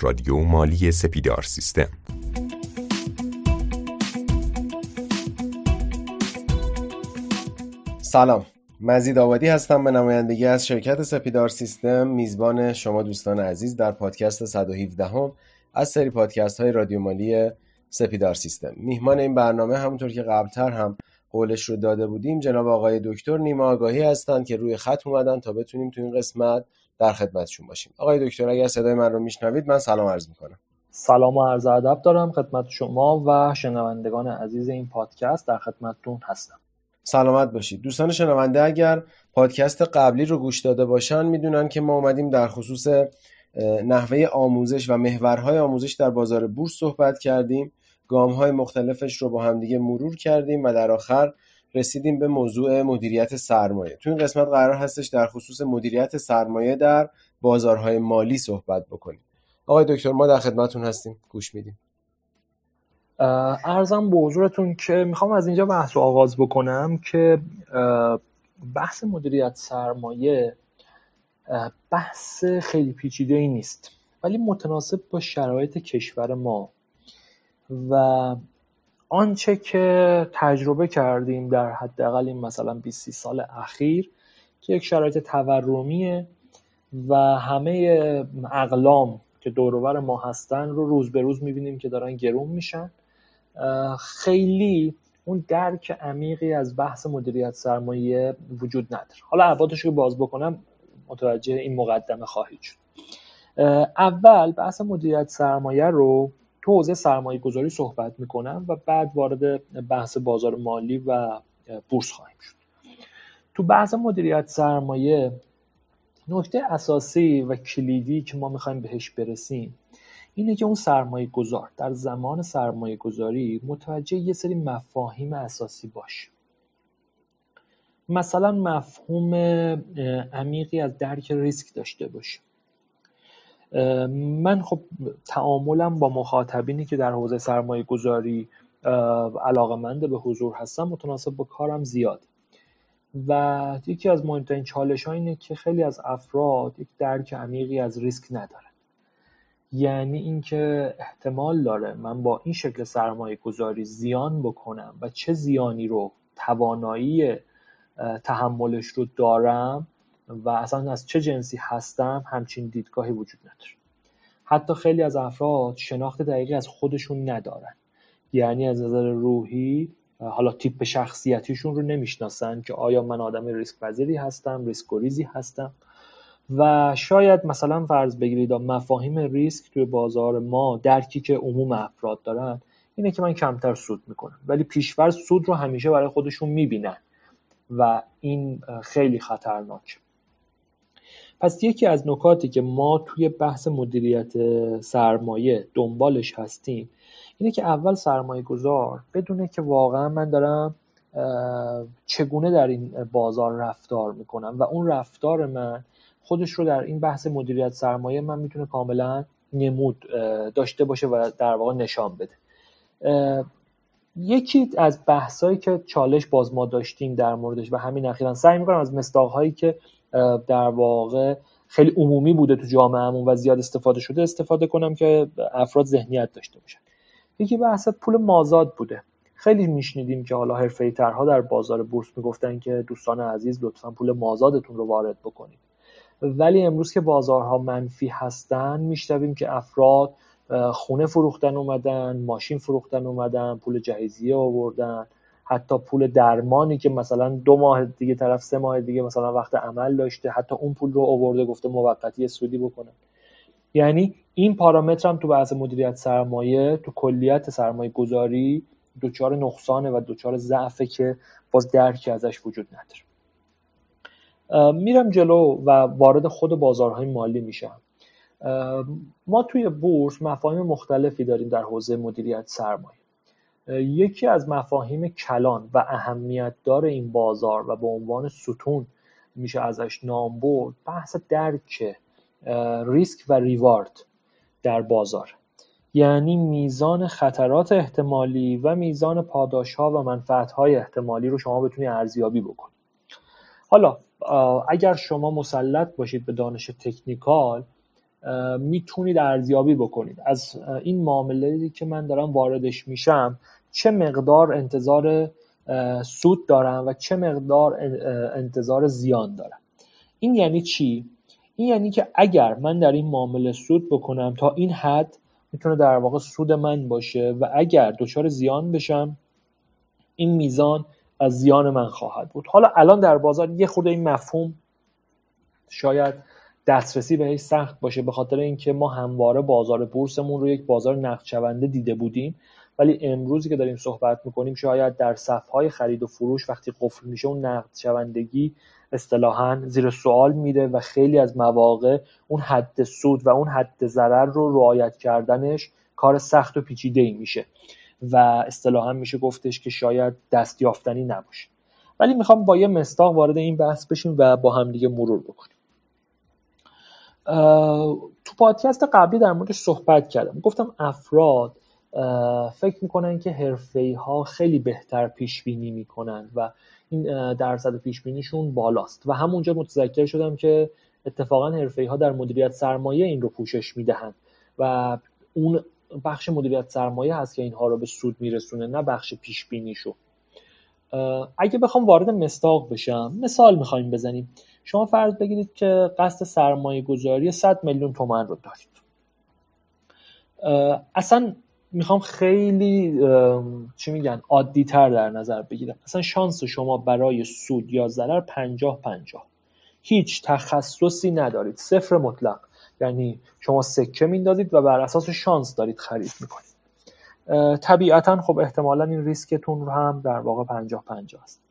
رادیو مالی سپیدار سیستم. سلام. مزید آبادی هستم. به نمایندگی از شرکت سپیدار سیستم میزبان شما دوستان عزیز در پادکست 117 هم از سری پادکست های رادیو مالی سپیدار سیستم. میهمان این برنامه همونطور که قبلتر هم قولش رو داده بودیم جناب آقای دکتر نیما آگاهی هستند که روی خط اومدن تا بتونیم تو این قسمت در خدمتشون باشیم. آقای دکتر اگر صدای من رو میشنوید من سلام عرض می‌کنم. سلام و عرض ادب دارم خدمت شما و شنوندگان عزیز این پادکست در خدمتتون هستم. سلامت باشید. دوستان شنونده اگر پادکست قبلی رو گوش داده باشن می‌دونن که ما اومدیم در خصوص نحوه آموزش و محورهای آموزش در بازار بورس صحبت کردیم. گام های مختلفش رو با همدیگه مرور کردیم و در آخر رسیدیم به موضوع مدیریت سرمایه. تو این قسمت قرار هستش در خصوص مدیریت سرمایه در بازارهای مالی صحبت بکنیم. آقای دکتر ما در خدمتون هستیم. گوش میدیم. ارزم به حضورتون که می‌خوام از اینجا بحث رو آغاز بکنم که بحث مدیریت سرمایه بحث خیلی پیچیده ای نیست ولی متناسب با شرایط کشور ما و آنچه که تجربه کردیم در حداقل این مثلا 20 سال اخیر که یک شرایط تورمیه و همه اقلام که دورور ما هستن رو روز به روز می‌بینیم که دارن گرون میشن. خیلی اون درک عمیقی از بحث مدیریت سرمایه وجود نداره. حالا عبادش رو باز بکنم متوجه این مقدمه خواهید شد. اول بحث مدیریت سرمایه رو تو حوزه سرمایه گذاری صحبت می‌کنم و بعد وارد بحث بازار مالی و بورس خواهیم شد. تو بحث مدیریت سرمایه نکته اساسی و کلیدی که ما می‌خوایم بهش برسیم اینه که اون سرمایه گذار در زمان سرمایه گذاری متوجه یه سری مفاهیم اساسی باشه. مثلا مفهوم عمیقی از درک ریسک داشته باشه. من خب تعاملم با مخاطبینی که در حوزه سرمایه گذاری علاقمند به حضور هستم متناسب با کارم زیاد. و یکی از مهمترین چالش ها اینه که خیلی از افراد یک درک عمیقی از ریسک ندارن. یعنی اینکه احتمال داره من با این شکل سرمایه گذاری زیان بکنم و چه زیانی رو توانایی تحملش رو دارم و اصلا از چه جنسی هستم همچین دیدگاهی وجود نداره. حتی خیلی از افراد شناخت دقیقی از خودشون ندارن. یعنی از نظر روحی حالا تیپ شخصیتیشون رو نمی‌شناسن که آیا من آدم ریسک پذیری هستم ریسک گریزی هستم. و شاید مثلا فرض بگیرید مفاهیم ریسک توی بازار ما درکی که عموم افراد دارن اینه که من کمتر سود می‌کنم. ولی پیشورز سود رو همیشه برای خودشون می‌بینن. و این خیلی خطرناک پس یکی از نکاتی که ما توی بحث مدیریت سرمایه دنبالش هستیم اینه که اول سرمایه گذار بدونه که واقعا من دارم چگونه در این بازار رفتار می‌کنم و اون رفتار من خودش رو در این بحث مدیریت سرمایه من می‌تونه کاملا نمود داشته باشه و در واقع نشان بده. یکی از بحثایی که چالش باز ما داشتیم در موردش و همین اخیرا سعی می‌کنم از مصداقهایی که در واقع خیلی عمومی بوده تو جامعهمون و زیاد استفاده شده استفاده کنم که افراد ذهنیت داشته باشن. یکی بحث پول مازاد بوده. خیلی میشنیدیم که حالا حرفه ترها در بازار بورس می‌گفتن که دوستان عزیز لطفا پول مازادتون رو وارد بکنید. ولی امروز که بازارها منفی هستن میشنویم که افراد خونه فروختن اومدن ماشین فروختن اومدن پول جهیزیه آوردن. حتی پول درمانی که مثلا دو ماه دیگه طرف سه ماه دیگه مثلا وقت عمل داشته حتی اون پول رو آورده گفته موقتی سودی بکنن یعنی این پارامتر هم تو بحث مدیریت سرمایه تو کلیت سرمایه گذاری دچار نقصانه و دچار ضعفه که باز درکی ازش وجود نداره. میرم جلو و وارد خود بازارهای مالی میشم. ما توی بورس مفاهیم مختلفی داریم در حوزه مدیریت سرمایه. یکی از مفاهیم کلان و اهمیت دار این بازار و به عنوان ستون میشه ازش نام برد بحث درک ریسک و ریوارد در بازار. یعنی میزان خطرات احتمالی و میزان پاداش ها و منفعت های احتمالی رو شما بتونی ارزیابی بکنید حالا اگر شما مسلط باشید به دانش تکنیکال می‌تونید ارزیابی بکنید. از این معامله که من دارم واردش میشم چه مقدار انتظار سود دارم و چه مقدار انتظار زیان دارم این یعنی چی؟ این یعنی که اگر من در این معامله سود بکنم تا این حد می‌تونه در واقع سود من باشه و اگر دچار زیان بشم این میزان از زیان من خواهد بود. حالا الان در بازار یه خورده این مفهوم شاید دسترسی بهش سخت باشه به خاطر اینکه ما همواره بازار بورسمون رو یک بازار نقد دیده بودیم. ولی امروزی که داریم صحبت می‌کنیم شاید در صفهای خرید و فروش وقتی قفل میشه اون نقد شوندگی اصطلاحا زیر سوال میره و خیلی از مواقع اون حد سود و اون حد ضرر رو رعایت کردنش کار سخت و پیچیده ای میشه و اصطلاحا میشه گفتش که شاید دستیافتنی نباشه. ولی می‌خوام با یه مستاق وارد این بحث بشیم و با هم دیگه مرور بکنیم. تو پادکست قبلی در موردش صحبت کردم. گفتم افراد فکر می‌کنن که حرفه ها خیلی بهتر پیش بینی می‌کنن و این درصد پیش بینیشون بالاست. و همونجا متذکر شدم که اتفاقا حرفه ها در مدیریت سرمایه این رو پوشش می‌دهند و اون بخش مدیریت سرمایه هست که اینها رو به سود میرسونه نه بخش پیش بینیشو اگه بخوام وارد مستاق بشم مثال می‌خوایم بزنیم. شما فرض بگیرید که قصد سرمایه گذاری 100 میلیون تومن رو دارید. اصلا می‌خوام خیلی چی میگن عادی تر در نظر بگیرم. اصلا شانس شما برای سود یا ضرر پنجاه پنجاه. هیچ تخصصی ندارید. صفر مطلق. یعنی شما سکه میندازید و بر اساس شانس دارید خرید می‌کنید. طبیعتا خب احتمالا این ریسکتون رو هم در واقع پنجاه پنجاه است.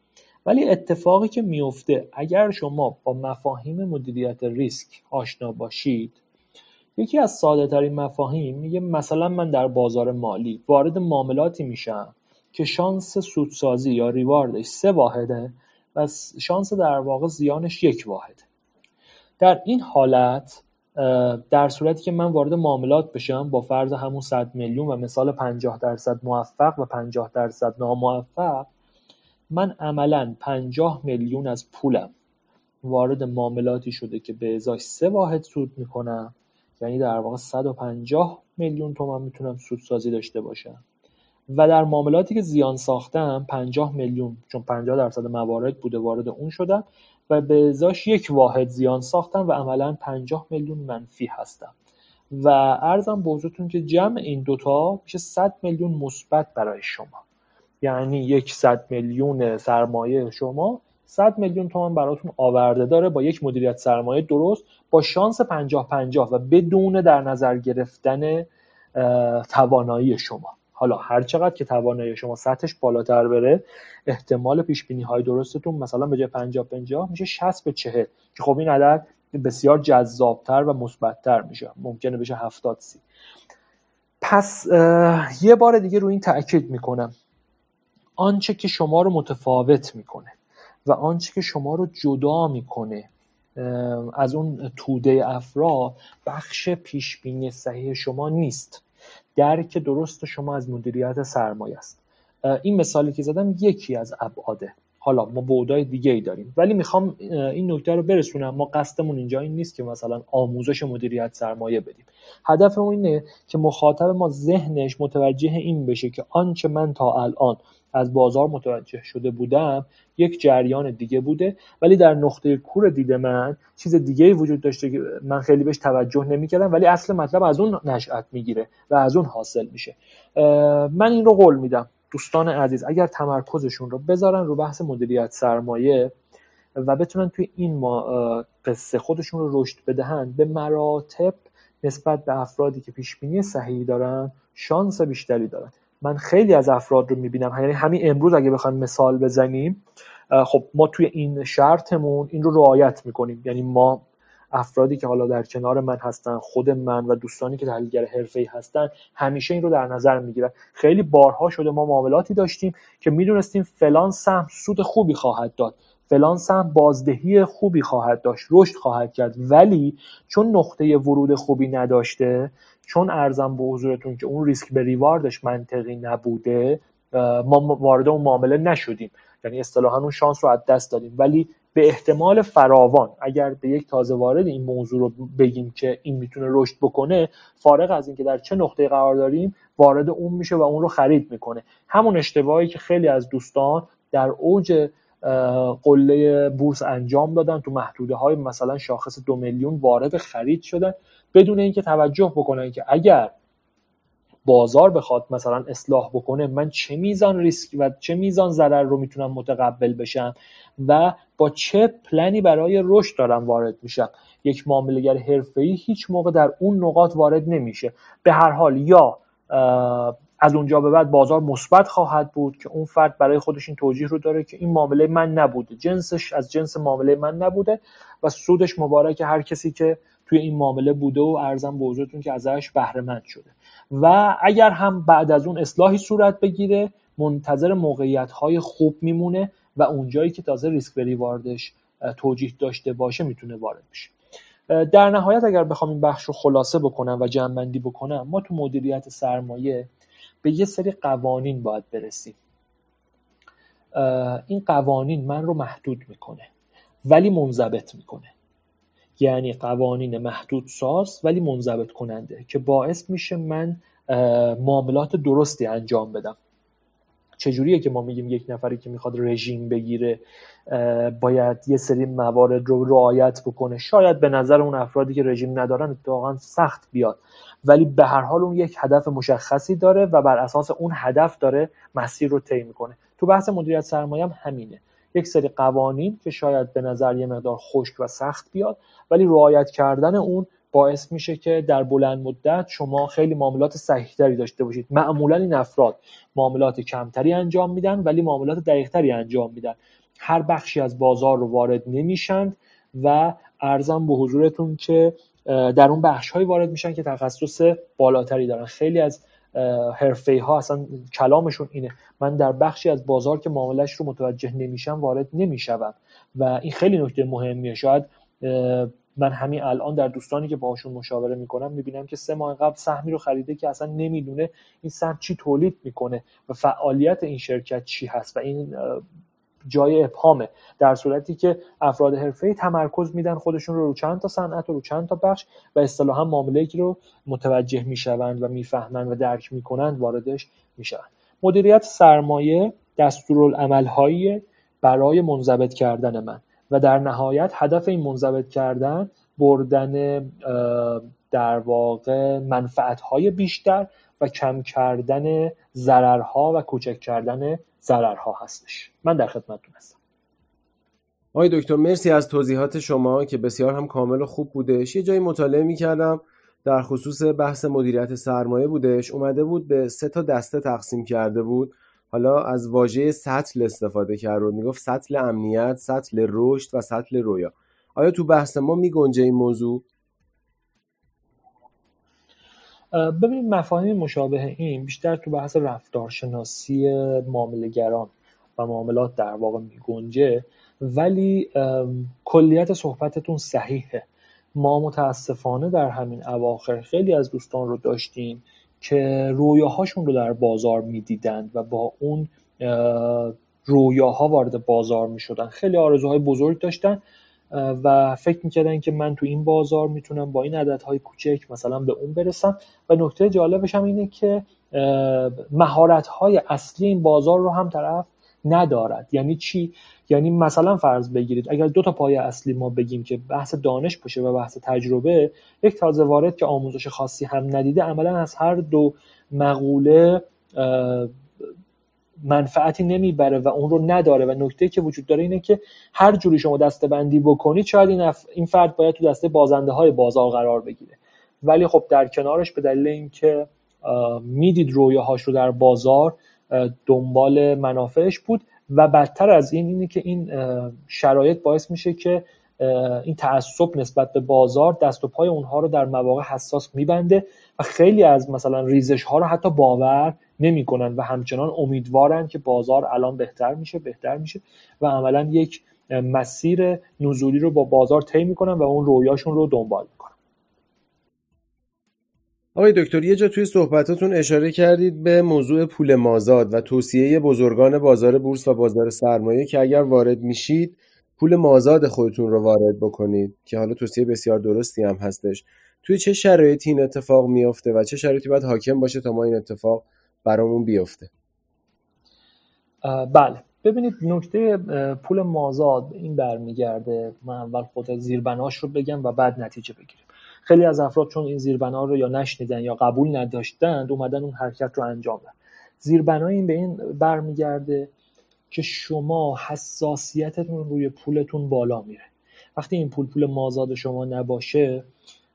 ولی اتفاقی که میفته اگر شما با مفاهیم مدیریت ریسک آشنا باشید یکی از ساده ترین مفاهیم میگه مثلا من در بازار مالی وارد معاملاتی میشم که شانس سودسازی یا ریواردش سه واحده و شانس در واقع زیانش یک واحده. در این حالت در صورتی که من وارد معاملات بشم با فرض همون 100 میلیون و مثال 50 درصد موفق و 50 درصد ناموفق من عملا 50 میلیون از پولم وارد معاملاتی شده که به ازای سه واحد سود می‌کنم. یعنی در واقع 150 میلیون تومان می‌تونم سودسازی داشته باشم. و در معاملاتی که زیان ساختم 50 میلیون چون 50 درصد موارد بوده وارد اون شدم و به ازاش یک واحد زیان ساختم و عملا 50 میلیون منفی هستم. و ارزم به که جمع این دوتا میشه 100 میلیون مثبت برای شما. یعنی یک صد میلیون سرمایه شما 100 میلیون تومان براتون آورده داره با یک مدیریت سرمایه درست با شانس 50 50 و بدون در نظر گرفتن توانایی شما. حالا هر چقدر که توانایی شما سطحش بالاتر بره احتمال پیش بینی های درستتون مثلا به جای 50 50 میشه 60 به 40 که خب این عدد بسیار جذابتر و مثبتتر میشه. ممکنه بشه 70 سی. پس یه بار دیگه روی این تاکید می‌کنم. آنچه که شما رو متفاوت می‌کنه و آنچه که شما رو جدا می‌کنه از اون توده افراد بخش پیشبینی صحیح شما نیست. درک درست شما از مدیریت سرمایه است. این مثالی که زدم یکی از ابعاده. حالا ما بودای دیگه ای داریم. ولی می‌خوام این نکته رو برسونم. ما قصدمون اینجا این نیست که مثلا آموزش مدیریت سرمایه بدیم. هدفمون اینه که مخاطب ما ذهنش متوجه این بشه که آنچه من تا الان از بازار متوجه شده بودم یک جریان دیگه بوده. ولی در نقطه کور دید من چیز دیگه وجود داشته که من خیلی بهش توجه نمی‌کردم ولی اصل مطلب از اون نشأت می‌گیره و از اون حاصل میشه. من این رو قول میدم. دوستان عزیز اگر تمرکزشون رو بذارن رو بحث مدیریت سرمایه و بتونن توی این ما قصه خودشون رو رشد بدهن به مراتب نسبت به افرادی که پیش بینی صحیحی دارن شانس بیشتری دارن. من خیلی از افراد رو می‌بینم. یعنی همین امروز اگه بخوایم مثال بزنیم خب ما توی این شرطمون این رو رعایت می‌کنیم. یعنی ما افرادی که حالا در کنار من هستن خود من و دوستانی که تحلیلگر حرفه‌ای هستن همیشه این رو در نظر می‌گیرن. خیلی بارها شده ما معاملاتی داشتیم که می‌دونستیم فلان سهم سود خوبی خواهد داد. فلان سهم بازدهی خوبی خواهد داشت رشد خواهد کرد ولی چون نقطه ورود خوبی نداشته چون ارزم به حضورتون که اون ریسک به ریواردش منطقی نبوده ما وارد اون معامله نشدیم. یعنی اصطلاحا اون شانس رو از دست دادیم. ولی به احتمال فراوان اگر به یک تازه وارد این موضوع رو بگیم که این می‌تونه رشد بکنه فارغ از اینکه در چه نقطه قرار داریم وارد اون میشه و اون رو خرید می‌کنه. همون اشتباهی که خیلی از دوستان در اوج قله بورس انجام دادن تو محدوده های مثلا شاخص دو میلیون وارد خرید شدن بدون اینکه توجه بکنن که اگر بازار بخواد مثلا اصلاح بکنه من چه میزان ریسک و چه میزان ضرر رو می‌تونم متقبل بشم و با چه پلنی برای رشد دارم وارد میشم؟ یک معاملهگر حرفه‌ای هیچ موقع در اون نقاط وارد نمیشه. به هر حال یا از اونجا به بعد بازار مثبت خواهد بود که اون فرد برای خودش این توجیه رو داره که این معامله من نبوده. جنسش از جنس معامله من نبوده و سودش مبارک هر کسی که توی این معامله بوده و ارزم به حضورتون که ازش بهره مند شده. و اگر هم بعد از اون اصلاحی صورت بگیره منتظر موقعیت های خوب میمونه و اونجایی که تازه ریسک بری واردش توجیه داشته باشه می‌تونه وارد بشه. در نهایت اگر بخوام این بخش رو خلاصه بکنم و جمعبندی بکنم ما تو مدیریت سرمایه به یه سری قوانین باید برسیم. این قوانین من رو محدود می‌کنه ولی منضبط می‌کنه. یعنی قوانین محدود ساز ولی منضبط کننده که باعث میشه من معاملات درستی انجام بدم. چجوریه که ما میگیم یک نفری که می‌خواد رژیم بگیره باید یه سری موارد رو رعایت بکنه؟ شاید به نظر اون افرادی که رژیم ندارن اتفاقا سخت بیاد. ولی به هر حال اون یک هدف مشخصی داره و بر اساس اون هدف داره مسیر رو طی می‌کنه. تو بحث مدیریت سرمایه هم همینه. یک سری قوانین که شاید به نظر یه مقدار خشک و سخت بیاد ولی رعایت کردن اون باعث میشه که در بلند مدت شما خیلی معاملات صحیحتری داشته باشید. معمولا این افراد معاملات کمتری انجام میدن ولی معاملات دقیقتری انجام میدن. هر بخشی از بازار رو وارد نمیشند و ارزم به حضورتون که در اون بخش های وارد میشن که تخصص بالاتری دارن. خیلی از حرفه ها اصلا کلامشون اینه. من در بخشی از بازار که معاملش رو متوجه نمیشم وارد نمی‌شوم. و این خیلی نکته مهمیه. شاید من همین الان در دوستانی که باهاشون مشاوره می‌کنم می‌بینم که سه ماه قبل سهمی رو خریده که اصلا نمی‌دونه این سهم چی تولید می‌کنه و فعالیت این شرکت چی هست و این جای ابهامه. در صورتی که افراد حرفه‌ای تمرکز میدن خودشون رو رو چند تا صنعت و رو چند تا بخش و اصطلاحا معامله رو متوجه می‌شوند و می‌فهمند و درک می‌کنند واردش می‌شوند. مدیریت سرمایه دستورالعملهایی برای منضبط کردن من و در نهایت هدف این منضبط کردن بردن در واقع منفعت های بیشتر و کم کردن ضررها و کوچک کردن ضررها هستش. من در خدمتتون هستم. آقای دکتر مرسی از توضیحات شما که بسیار هم کامل و خوب بودش. یه جایی مطالعه می‌کردم در خصوص بحث مدیریت سرمایه بودش. اومده بود به سه تا دسته تقسیم کرده بود. حالا از واژه سطل استفاده کرد. و می‌گفت سطل امنیت سطل رشد و سطل رویا. آیا تو بحث ما میگنجه این موضوع؟ ببینید مفاهیم مشابه این بیشتر تو بحث رفتارشناسی معاملهگران و معاملات در واقع میگنجه ولی کلیت صحبتتون صحیحه. ما متاسفانه در همین اواخر خیلی از دوستان رو داشتیم که رویاهاشون رو در بازار می‌دیدند و با اون رویاها وارد بازار می‌شدن. خیلی آرزوهای بزرگ داشتن. و فکر می‌کردن که من تو این بازار می‌تونم با این عددهای کوچک مثلا به اون برسم. و نکته جالبش هم اینه که مهارت های اصلی این بازار رو هم طرف ندارد. یعنی چی؟ یعنی مثلا فرض بگیرید اگر دو تا پایه اصلی ما بگیم که بحث دانش باشه و بحث تجربه یک تازه وارد که آموزش خاصی هم ندیده عملا از هر دو مقوله منفعتی نمی‌بره و اون رو نداره. و نکته که وجود داره اینه که هر جوری شما دسته بندی بکنید شاید این, این فرد باید تو دسته بازنده های بازار قرار بگیره. ولی خب در کنارش به دلیل اینکه می‌دید رویاهاش رو در بازار دنبال منافعش بود و بدتر از این اینه که این شرایط باعث میشه که این تعصب نسبت به بازار دست و پای اونها رو در مواقع حساس میبنده و خیلی از مثلا ریزش ها رو حتی باور نمی‌کنن و همچنان امیدوارن که بازار الان بهتر میشه بهتر میشه و عملا یک مسیر نزولی رو با بازار طی می‌کنن و اون رویاشون رو دنبال می‌کنن. آقای دکتر یه جا توی صحبتاتون اشاره کردید به موضوع پول مازاد و توصیه بزرگان بازار بورس و بازار سرمایه که اگر وارد میشید پول مازاد خودتون رو وارد بکنید که حالا توصیه بسیار درستی هم هستش. توی چه شرایطی این اتفاق میافته و چه شرایطی باید حاکم باشه تا ما این اتفاق برامون بیفته. بله. ببینید نکته پول مازاد این برمیگرده. من اول خود زیربناش رو بگم و بعد نتیجه بگیریم. خیلی از افراد چون این زیربنا رو یا نشنیدن یا قبول نداشتند اومدن اون حرکت رو انجام دادن. زیربنا این به این برمیگرده که شما حساسیتتون روی پولتون بالا میره. وقتی این پول پول مازاد شما نباشه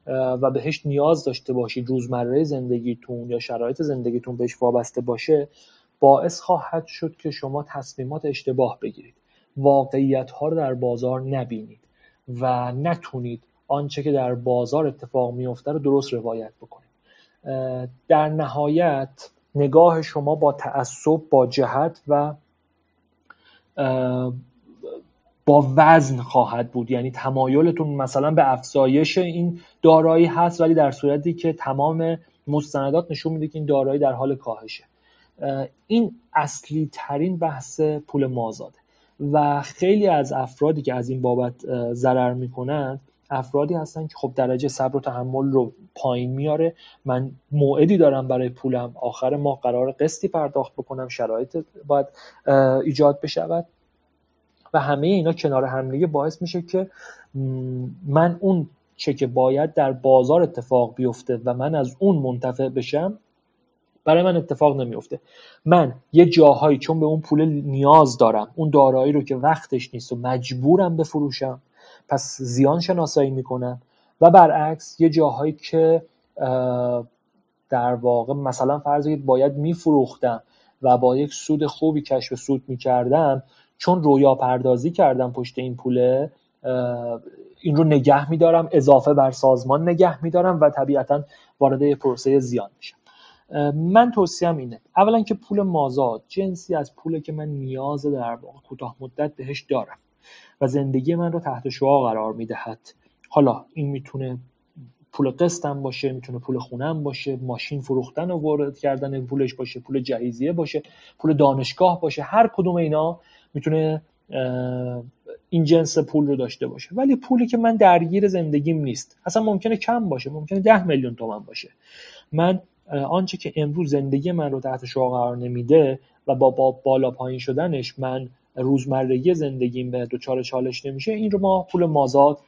و بهش نیاز داشته باشید روزمره زندگیتون یا شرایط زندگیتون بهش وابسته باشه باعث خواهد شد که شما تصمیمات اشتباه بگیرید. واقعیت ها رو در بازار نبینید و نتونید آنچه که در بازار اتفاق میفته رو درست روایت بکنید. در نهایت نگاه شما با تعصب با جهت و با وزن خواهد بود. یعنی تمایلتون مثلا به افزایش این دارایی هست ولی در صورتی که تمام مستندات نشون میده که این دارایی در حال کاهشه. این اصلی ترین بحث پول مازاده. و خیلی از افرادی که از این بابت ضرر می‌کنند افرادی هستن که خب درجه صبر و تحمل رو پایین میاره. من موعدی دارم برای پولم. آخر ماه قرار قسطی پرداخت بکنم. شرایط باید ایجاد بشود. و همه اینا کنار همدیگه باعث میشه که من اون چه که باید در بازار اتفاق بیفته و من از اون منتفع بشم برای من اتفاق نمیفته. من یه جاهایی چون به اون پول نیاز دارم اون دارایی رو که وقتش نیست و مجبورم بفروشم پس زیان شناسایی می‌کنم و برعکس یه جاهایی که در واقع مثلا فرض باید میفروختم و با یک سود خوبی کشف سود می‌کردم چون رویا پردازی کردم پشت این پوله این رو نگه میدارم اضافه بر سازمان نگه میدارم و طبیعتا وارد پروسه زیان میشم. من توصیم اینه. اولا که پول مازاد جنسی از پوله که من نیاز در واقع کوتاه مدت بهش دارم و زندگی من رو تحت شعا قرار می‌دهد. حالا این می‌تونه پول قسطم باشه می‌تونه پول خونم باشه ماشین فروختن و وارد کردن پولش باشه پول جهیزیه باشه پول دانشگاه باشه هر کدوم اینا می‌تونه این جنس پول رو داشته باشه. ولی پولی که من درگیر زندگیم نیست. اصلا ممکنه کم باشه ممکنه ده میلیون تومن باشه. من آنچه که امروز زندگی من رو تحت شعا قرار نمیده و با, با بالا پایین شدنش من روزمرگی زندگیم به دچار چالش نمیشه این رو ما پول مازاد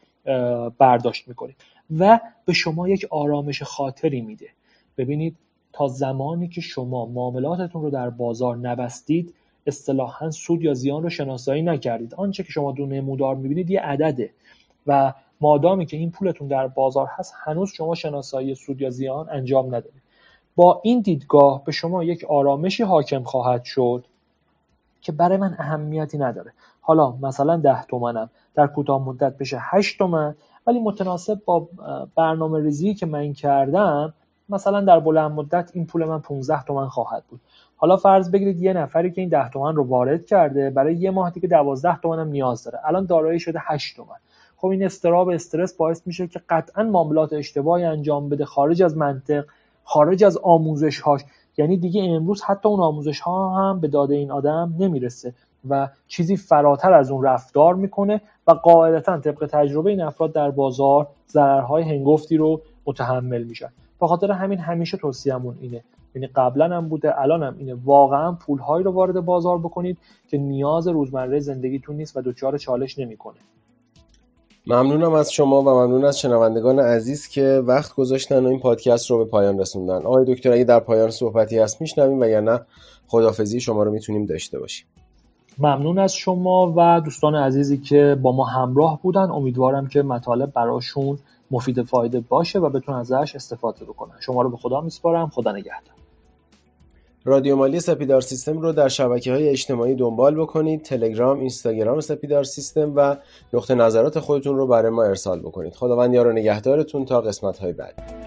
برداشت می‌کنیم. و به شما یک آرامش خاطری میده. ببینید تا زمانی که شما معاملاتتون رو در بازار نبستید اصطلاحا سود یا زیان رو شناسایی نکردید. آنچه که شما دونه مودار می‌بینید یه عدده و مادامی که این پولتون در بازار هست هنوز شما شناسایی سود یا زیان انجام ندارید با این دیدگاه به شما یک آرامشی حاکم خواهد شد که برای من اهمیتی نداره. حالا مثلا ده تومنم. در کوتاه مدت بشه 8 تومن. ولی متناسب با برنامه ریزی که من کردم مثلا در بلند مدت این پول من 15 تومن خواهد بود. حالا فرض بگیرید یه نفری که این 10 تومن رو وارد کرده برای یه ماه دیگه 12 تومن هم نیاز داره. الان دارایی شده 8 تومن. خب این استراب استرس باعث میشه که قطعا معاملات اشتباهی انجام بده خارج از منطق خارج از آموزش هاش یعنی دیگه امروز حتی اون آموزش ها هم به داده این آدم نمی‌رسه و چیزی فراتر از اون رفتار می‌کنه و قاعدتا طبق تجربه این افراد در بازار ضررهای هنگفتی رو متحمل میشن. به خاطر همین همیشه توصیهمون اینه. یعنی قبلا هم بوده الان هم اینه. واقعا پولهایی رو وارد بازار بکنید که نیاز روزمره زندگیتون نیست و دچار چالش نمی‌کنه. ممنونم از شما و ممنون از شنوندگان عزیز که وقت گذاشتن و این پادکست رو به پایان رسوندن. آقای دکتر اگه در پایان صحبتی هست میشنویم نه خدافزی شما رو می‌تونیم داشته باشیم. ممنون از شما و دوستان عزیزی که با ما همراه بودن. امیدوارم که مطالب براشون مفید فایده باشه و بتونن ازش استفاده بکنن. شما رو به خدا میسپارم. خدا نگهدار. رادیو مالی سپیدار سیستم رو در شبکه های اجتماعی دنبال بکنید. تلگرام اینستاگرام سپیدار سیستم و نقطه نظرات خودتون رو برای ما ارسال بکنید. خداوند یار و نگهدارتون تا قسمت های بعد